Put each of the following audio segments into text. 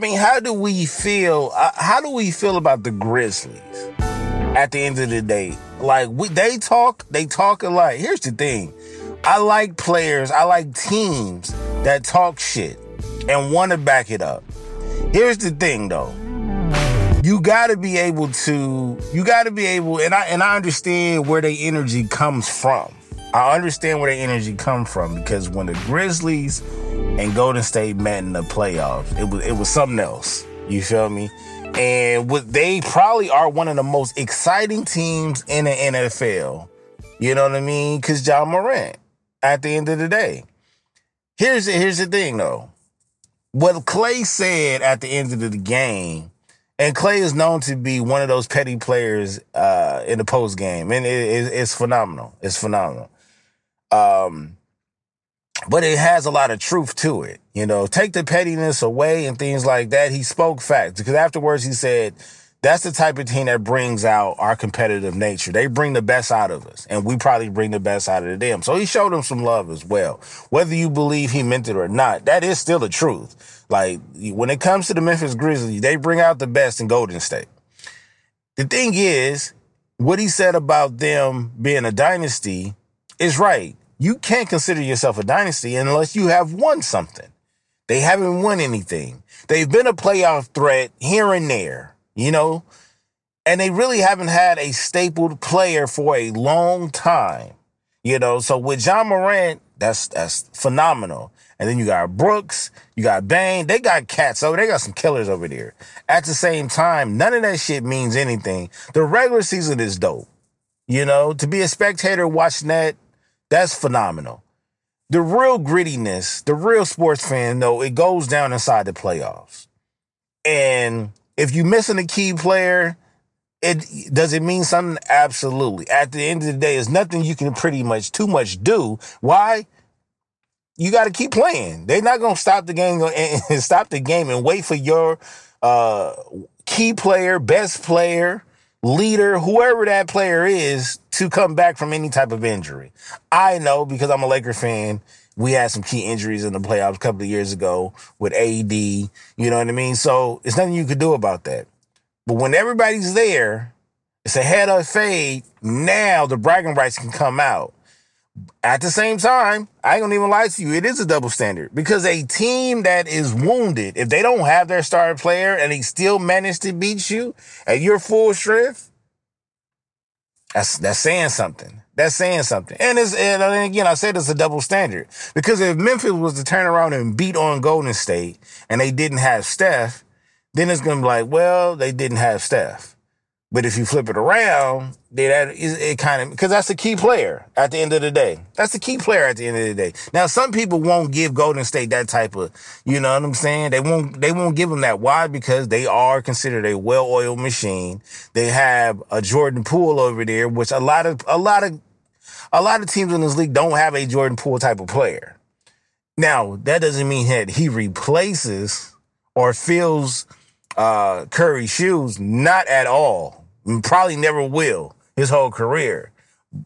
mean, how do we feel? Uh, how do we feel about the Grizzlies at the end of the day? Like we, they talk, they talk a lot. Here's the thing: I like players, I like teams that talk shit and want to back it up. Here's the thing, though: you got to be able to, you got to be able, and I and I understand where their energy comes from. I understand where their energy comes from because when the Grizzlies and Golden State met in the playoffs, it was it was something else. You feel me? And what they probably are one of the most exciting teams in the NFL. You know what I mean? Because Ja Morant. At the end of the day, here's here's the thing though. What Clay said at the end of the game, and Clay is known to be one of those petty players uh, in the post game, and it, it, it's phenomenal. It's phenomenal. Um, but it has a lot of truth to it. You know, take the pettiness away and things like that. He spoke facts because afterwards he said, that's the type of team that brings out our competitive nature. They bring the best out of us, and we probably bring the best out of them. So he showed them some love as well. Whether you believe he meant it or not, that is still the truth. Like when it comes to the Memphis Grizzlies, they bring out the best in Golden State. The thing is, what he said about them being a dynasty is right you can't consider yourself a dynasty unless you have won something. They haven't won anything. They've been a playoff threat here and there, you know, and they really haven't had a stapled player for a long time, you know. So with Ja Morant, that's that's phenomenal. And then you got Brooks, you got Bane, they got cats over, they got some killers over there. At the same time, none of that shit means anything. The regular season is dope. You know, to be a spectator watching that that's phenomenal. The real grittiness, the real sports fan, though, it goes down inside the playoffs. And if you're missing a key player, it does it mean something? Absolutely. At the end of the day, there's nothing you can pretty much too much do. Why? You got to keep playing. They're not gonna stop the game and stop the game and wait for your uh, key player, best player, leader, whoever that player is, to come back from any type of injury. I know because I'm a Laker fan. We had some key injuries in the playoffs a couple of years ago with AD. You know what I mean? So it's nothing you could do about that. But when everybody's there, it's a head of fade. Now the bragging rights can come out. At the same time, I ain't gonna even lie to you, it is a double standard because a team that is wounded, if they don't have their star player and they still manage to beat you at your full strength, that's that's saying something. That's saying something. And it's and again, I said it's a double standard because if Memphis was to turn around and beat on Golden State and they didn't have Steph, then it's gonna be like, well, they didn't have Steph. But if you flip it around, then that is it kind of because that's the key player at the end of the day. That's the key player at the end of the day. Now, some people won't give Golden State that type of, you know what I'm saying? They won't they won't give them that. Why? Because they are considered a well-oiled machine. They have a Jordan Poole over there, which a lot of a lot of a lot of teams in this league don't have a Jordan Poole type of player. Now, that doesn't mean that he replaces or fills uh, Curry's shoes. Not at all Probably never will his whole career.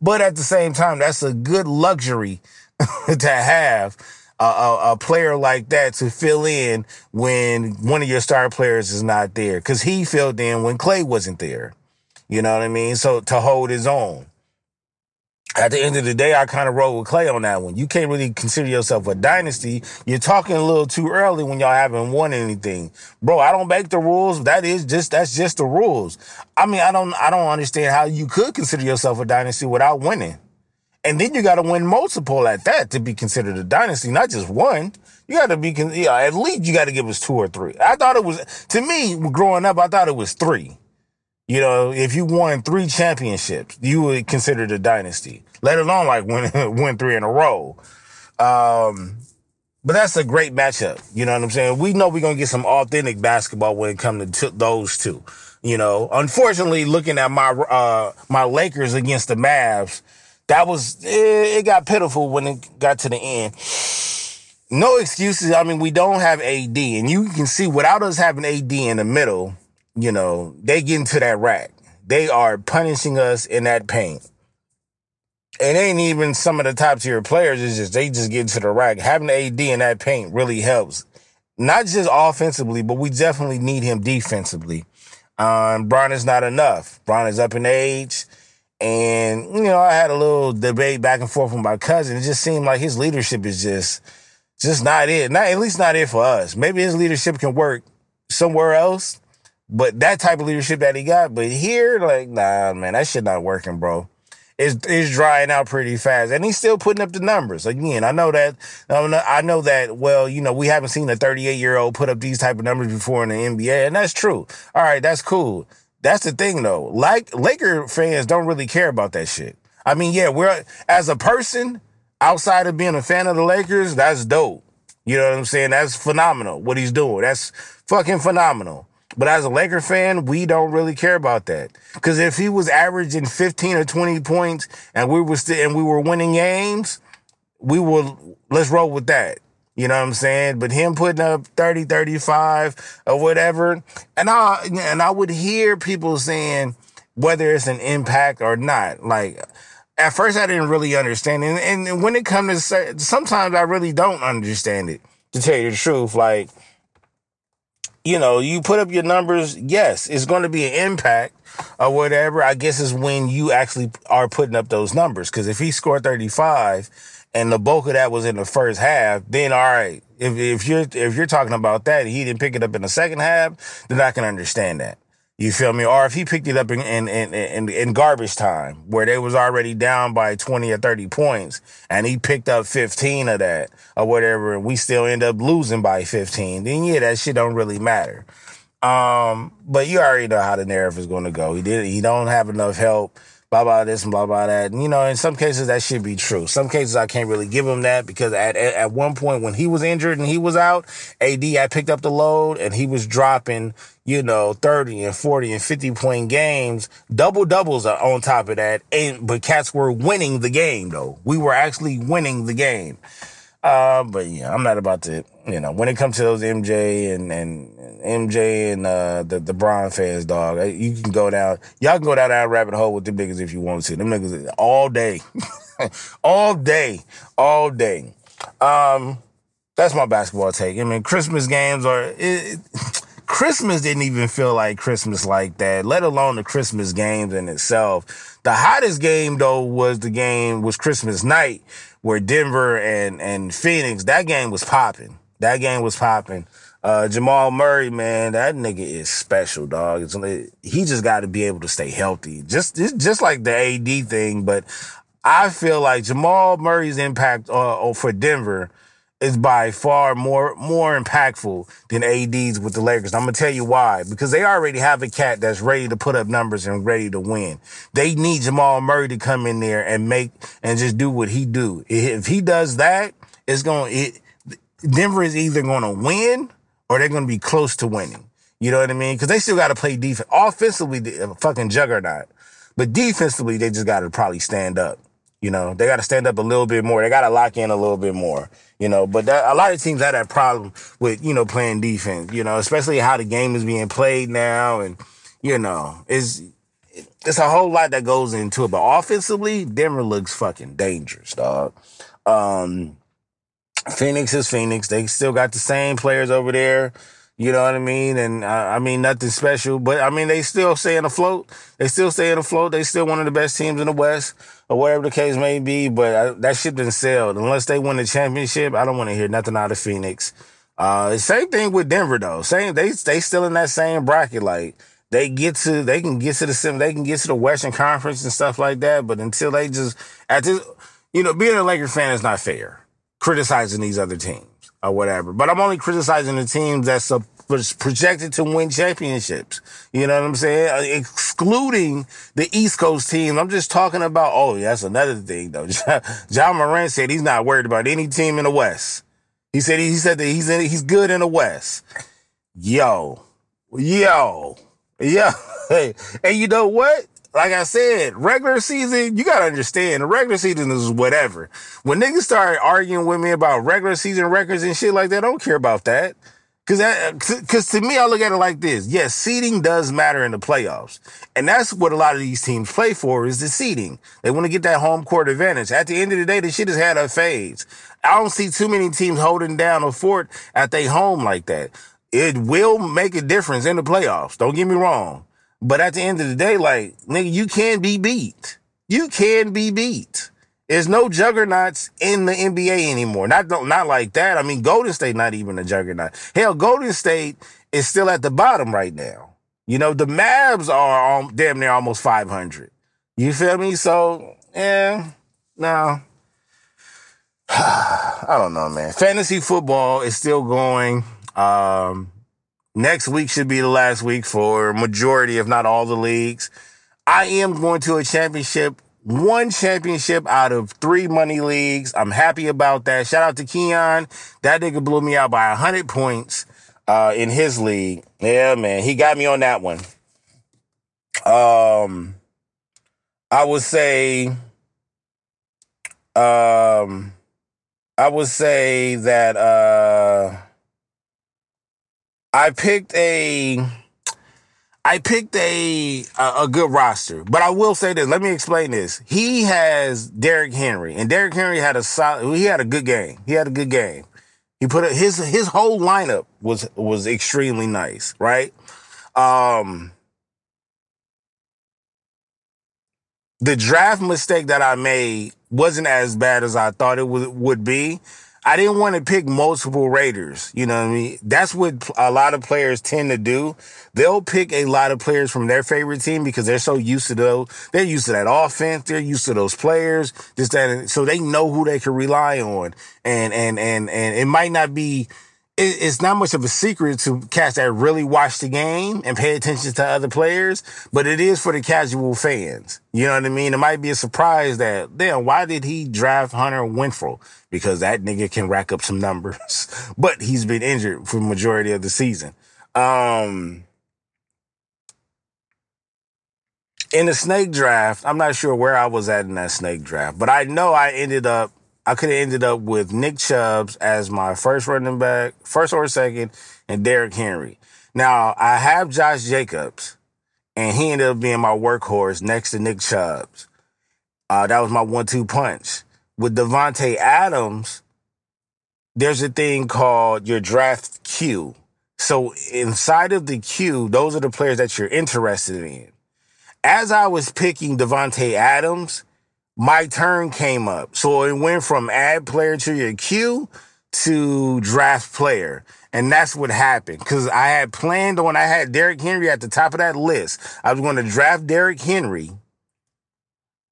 But at the same time, that's a good luxury to have a, a, a, player like that to fill in when one of your star players is not there. Cause he filled in when Clay wasn't there. You know what I mean? So to hold his own at the end of the day, I kind of roll with Clay on that one. You can't really consider yourself a dynasty. You're talking a little too early when y'all haven't won anything. Bro, I don't make the rules. That is just, that's just the rules. I mean, I don't, I don't understand how you could consider yourself a dynasty without winning. And then you got to win multiple at that to be considered a dynasty, not just one. You got to be, yeah, at least you got to give us two or three. I thought it was, to me, growing up, I thought it was three. You know, if you won three championships, you would consider a dynasty, let alone like win, win three in a row. Um, but that's a great matchup. You know what I'm saying? We know we're going to get some authentic basketball when it comes to t- those two. You know, unfortunately, looking at my, uh, my Lakers against the Mavs, that was, it, it got pitiful when it got to the end. No excuses. I mean, we don't have AD and you can see without us having AD in the middle, you know, they get into that rack. They are punishing us in that paint. It ain't even some of the top tier players. It's just they just get into the rack. Having AD in that paint really helps. not just offensively, but we definitely need him defensively. Um, Bron is not enough. Bron is up in age. And, you know, I had a little debate back and forth with my cousin. It just seemed like his leadership is just, just not it. Not, at least not it for us. Maybe his leadership can work somewhere else, but that type of leadership that he got, but here, like, nah, man, that shit not working, bro is is drying out pretty fast, and he's still putting up the numbers. Again, I know that I know that. Well, you know, we haven't seen a 38 year old put up these type of numbers before in the NBA, and that's true. All right, that's cool. That's the thing, though. Like Laker fans don't really care about that shit. I mean, yeah, we're as a person outside of being a fan of the Lakers, that's dope. You know what I'm saying? That's phenomenal what he's doing. That's fucking phenomenal. But as a Laker fan, we don't really care about that. Because if he was averaging 15 or 20 points and we were still and we were winning games, we will let's roll with that. You know what I'm saying? But him putting up 30, 35 or whatever, and I and I would hear people saying whether it's an impact or not. Like at first I didn't really understand. And, and when it comes to sometimes I really don't understand it, to tell you the truth. Like you know, you put up your numbers, yes, it's going to be an impact or whatever. I guess is when you actually are putting up those numbers. Cause if he scored 35 and the bulk of that was in the first half, then all right. If, if you're, if you're talking about that, he didn't pick it up in the second half, then I can understand that. You feel me? Or if he picked it up in, in, in, in, in garbage time where they was already down by 20 or 30 points and he picked up 15 of that or whatever and we still end up losing by 15, then yeah, that shit don't really matter. Um, but you already know how the narrative is going to go. He did, he don't have enough help blah blah this and blah blah that. And, you know, in some cases that should be true. Some cases I can't really give him that because at at one point when he was injured and he was out, AD I picked up the load and he was dropping, you know, 30 and 40 and 50 point games, double doubles are on top of that. And but cats were winning the game though. We were actually winning the game. Uh, but yeah, I'm not about to, you know, when it comes to those MJ and, and MJ and, uh, the, the Bron fans, dog, you can go down, y'all can go down that rabbit hole with them niggas if you want to. Them niggas all day, all day, all day. Um, that's my basketball take. I mean, Christmas games are, it, it, Christmas didn't even feel like Christmas like that, let alone the Christmas games in itself. The hottest game though was the game was Christmas night where Denver and, and Phoenix, that game was popping. That game was popping. Uh, Jamal Murray, man, that nigga is special, dog. It's, he just got to be able to stay healthy. Just, just, like the AD thing. But I feel like Jamal Murray's impact uh, for Denver is by far more more impactful than AD's with the Lakers. I'm gonna tell you why. Because they already have a cat that's ready to put up numbers and ready to win. They need Jamal Murray to come in there and make and just do what he do. If he does that, it's going it Denver is either gonna win or they're gonna be close to winning. You know what I mean? Because they still got to play defense. Offensively, uh, fucking juggernaut, but defensively, they just got to probably stand up. You know, they got to stand up a little bit more. They got to lock in a little bit more. You know, but that, a lot of teams have that problem with you know playing defense. You know, especially how the game is being played now, and you know, is it's a whole lot that goes into it. But offensively, Denver looks fucking dangerous, dog. Um, Phoenix is Phoenix. They still got the same players over there. You know what I mean? And uh, I mean, nothing special, but I mean, they still staying afloat. They still staying afloat. They still one of the best teams in the West or whatever the case may be. But I, that ship didn't sell. Unless they win the championship, I don't want to hear nothing out of Phoenix. Uh, same thing with Denver though. Same, they, they still in that same bracket. Like they get to, they can get to the they can get to the Western Conference and stuff like that. But until they just, at this, you know, being a Lakers fan is not fair. Criticizing these other teams or whatever. But I'm only criticizing the teams that's was projected to win championships. You know what I'm saying? Uh, excluding the East Coast team. I'm just talking about, oh, yeah, that's another thing though. Ja Morant said he's not worried about any team in the West. He said, he said that he's in, he's good in the West. Yo, yo. Hey, and you know what? Like I said, regular season, you gotta understand, the regular season is whatever. When niggas start arguing with me about regular season records and shit like that, I don't care about that. Cause that, cause to me, I look at it like this. Yes, seeding does matter in the playoffs. And that's what a lot of these teams play for is the seeding. They want to get that home court advantage. At the end of the day, the shit has had a phase. I don't see too many teams holding down a fort at their home like that. It will make a difference in the playoffs. Don't get me wrong. But at the end of the day, like, nigga, you can be beat. You can be beat. There's no juggernauts in the NBA anymore. Not not like that. I mean, Golden State not even a juggernaut. Hell, Golden State is still at the bottom right now. You know, the Mavs are on, damn near almost 500. You feel me? So, yeah, no. I don't know, man. Fantasy football is still going. Um, next week should be the last week for majority, if not all the leagues. I am going to a championship one championship out of three money leagues. I'm happy about that. Shout out to Keon. That nigga blew me out by 100 points uh, in his league. Yeah, man. He got me on that one. Um, I would say, um, I would say that uh, I picked a I picked a, a, a good roster, but I will say this. Let me explain this. He has Derrick Henry, and Derrick Henry had a solid. He had a good game. He had a good game. He put a, his his whole lineup was was extremely nice, right? Um, the draft mistake that I made wasn't as bad as I thought it would would be. I didn't want to pick multiple Raiders. You know what I mean? That's what a lot of players tend to do. They'll pick a lot of players from their favorite team because they're so used to those. They're used to that offense. They're used to those players. Just that, so they know who they can rely on. And, and, and, and it might not be, it's not much of a secret to cats that really watch the game and pay attention to other players, but it is for the casual fans. You know what I mean? It might be a surprise that, damn, why did he draft Hunter Renfrow? Because that nigga can rack up some numbers, but he's been injured for the majority of the season. Um, in the snake draft, I'm not sure where I was at in that snake draft, but I know I ended up I could have ended up with Nick Chubbs as my first running back, first or second, and Derrick Henry. Now, I have Josh Jacobs, and he ended up being my workhorse next to Nick Chubbs. Uh, that was my one-two punch. With Davante Adams, there's a thing called your draft queue. So inside of the queue, those are the players that you're interested in. As I was picking Davante Adams, my turn came up. So it went from add player to your queue to draft player. And that's what happened. Cause I had planned on, I had Derrick Henry at the top of that list. I was going to draft Derrick Henry,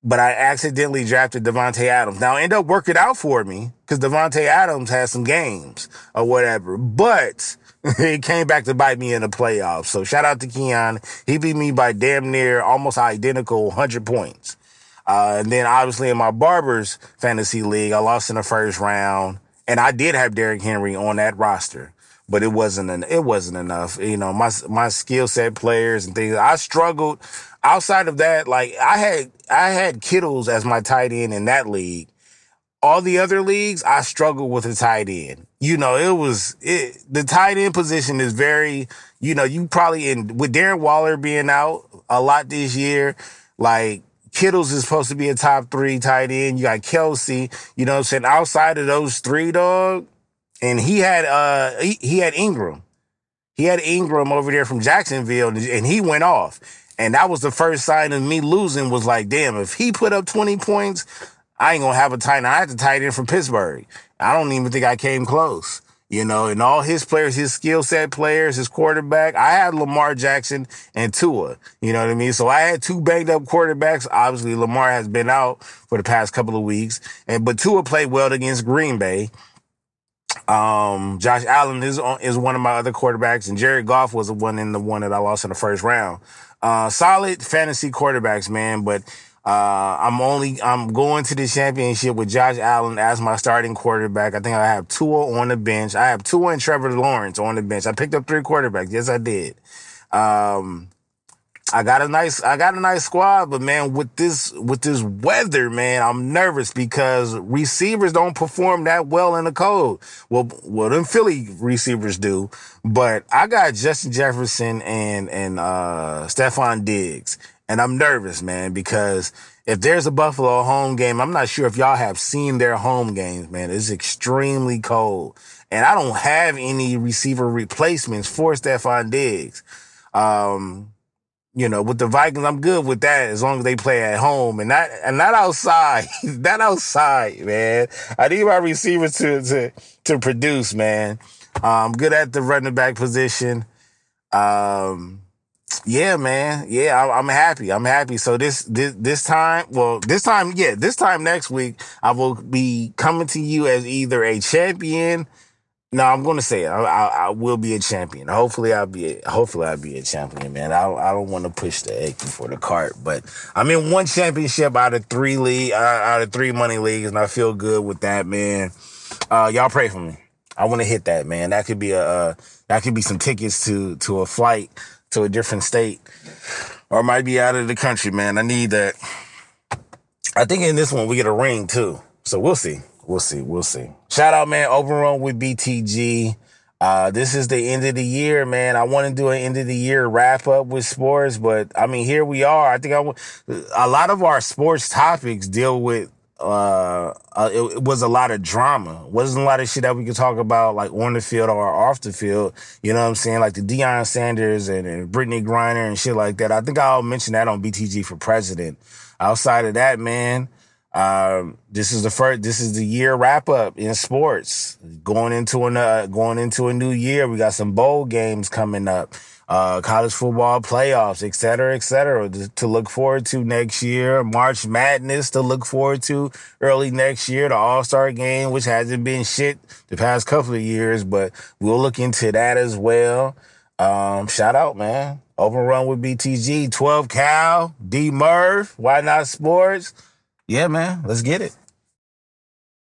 but I accidentally drafted Davante Adams. Now end up working out for me because Davante Adams had some games or whatever, but it came back to bite me in the playoffs. So shout out to Keon. He beat me by damn near almost identical 100 points. Uh, and then obviously in my Barbers fantasy league, I lost in the first round, and I did have Derrick Henry on that roster, but it wasn't an, it wasn't enough. You know, my my skill set players and things. I struggled. Outside of that, like I had I had Kittles as my tight end in that league. All the other leagues, I struggled with the tight end. You know, it was it, the tight end position is very. You know, you probably in with Darren Waller being out a lot this year, like Kittles is supposed to be a top three tight end. You got Kelce. you know what I'm saying? Outside of those three, dog, and he had uh he, he had Engram. He had Engram over there from Jacksonville, and he went off. And that was the first sign of me losing was like, damn, if he put up 20 points, I ain't gonna have a tight end. I had to tight end from Pittsburgh. I don't even think I came close you know, and all his players, his skill set players, his quarterback. I had Lamar Jackson and Tua, you know what I mean? So I had two banged up quarterbacks. Obviously, Lamar has been out for the past couple of weeks, and but Tua played well against Green Bay. Um, Josh Allen is is one of my other quarterbacks, and Jared Goff was the one in the one that I lost in the first round. Uh, solid fantasy quarterbacks, man, but uh, I'm only I'm going to the championship with Josh Allen as my starting quarterback. I think I have Tua on the bench. I have Tua and Trevor Lawrence on the bench. I picked up three quarterbacks. Yes, I did. Um, I got a nice, I got a nice squad, but man, with this, with this weather, man, I'm nervous because receivers don't perform that well in the cold. Well, well, them Philly receivers do, but I got Justin Jefferson and, and, uh, Stefon Diggs. And I'm nervous, man, because if there's a Buffalo home game, I'm not sure if y'all have seen their home games, man. It's extremely cold. And I don't have any receiver replacements for Stefon Diggs. Um, you know, with the Vikings, I'm good with that as long as they play at home and not and not outside. not outside, man. I need my receivers to to to produce, man. I'm um, good at the running back position. Um, yeah, man. Yeah, I, am happy. I'm happy. So this, this this time, well, this time, yeah, this time next week, I will be coming to you as either a champion. No, I'm to say it. I, I, I, will be a champion. Hopefully, I'll be. A, hopefully, I'll be a champion, man. I, I don't want to push the egg before the cart, but I'm in one championship out of three league, uh, out of three money leagues, and I feel good with that, man. Uh, y'all pray for me. I want to hit that, man. That could be a uh, that could be some tickets to to a flight to a different state or might be out of the country, man. I need that. I think in this one we get a ring too. So we'll see. We'll see. We'll see. Shout out, man. Overrun with BTG. Uh, this is the end of the year, man. I want to do an end of the year wrap up with sports, but I mean, here we are. I think I, a lot of our sports topics deal with uh, uh it, it, was a lot of drama. wasn't a lot of shit that we could talk about like on the field or off the field. You know what I'm saying? Like the Deion Sanders and, and Brittney Griner and shit like that. I think I'll mention that on BTG for president. Outside of that, man, um, this is the first. This is the year wrap up in sports. Going into an uh, going into a new year, we got some bowl games coming up uh, college football playoffs, et cetera, et cetera, to, look forward to next year. March Madness to look forward to early next year. The All Star game, which hasn't been shit the past couple of years, but we'll look into that as well. Um, shout out, man. Overrun with BTG, 12 Cal, D Murph, Why Not Sports. Yeah, man, let's get it.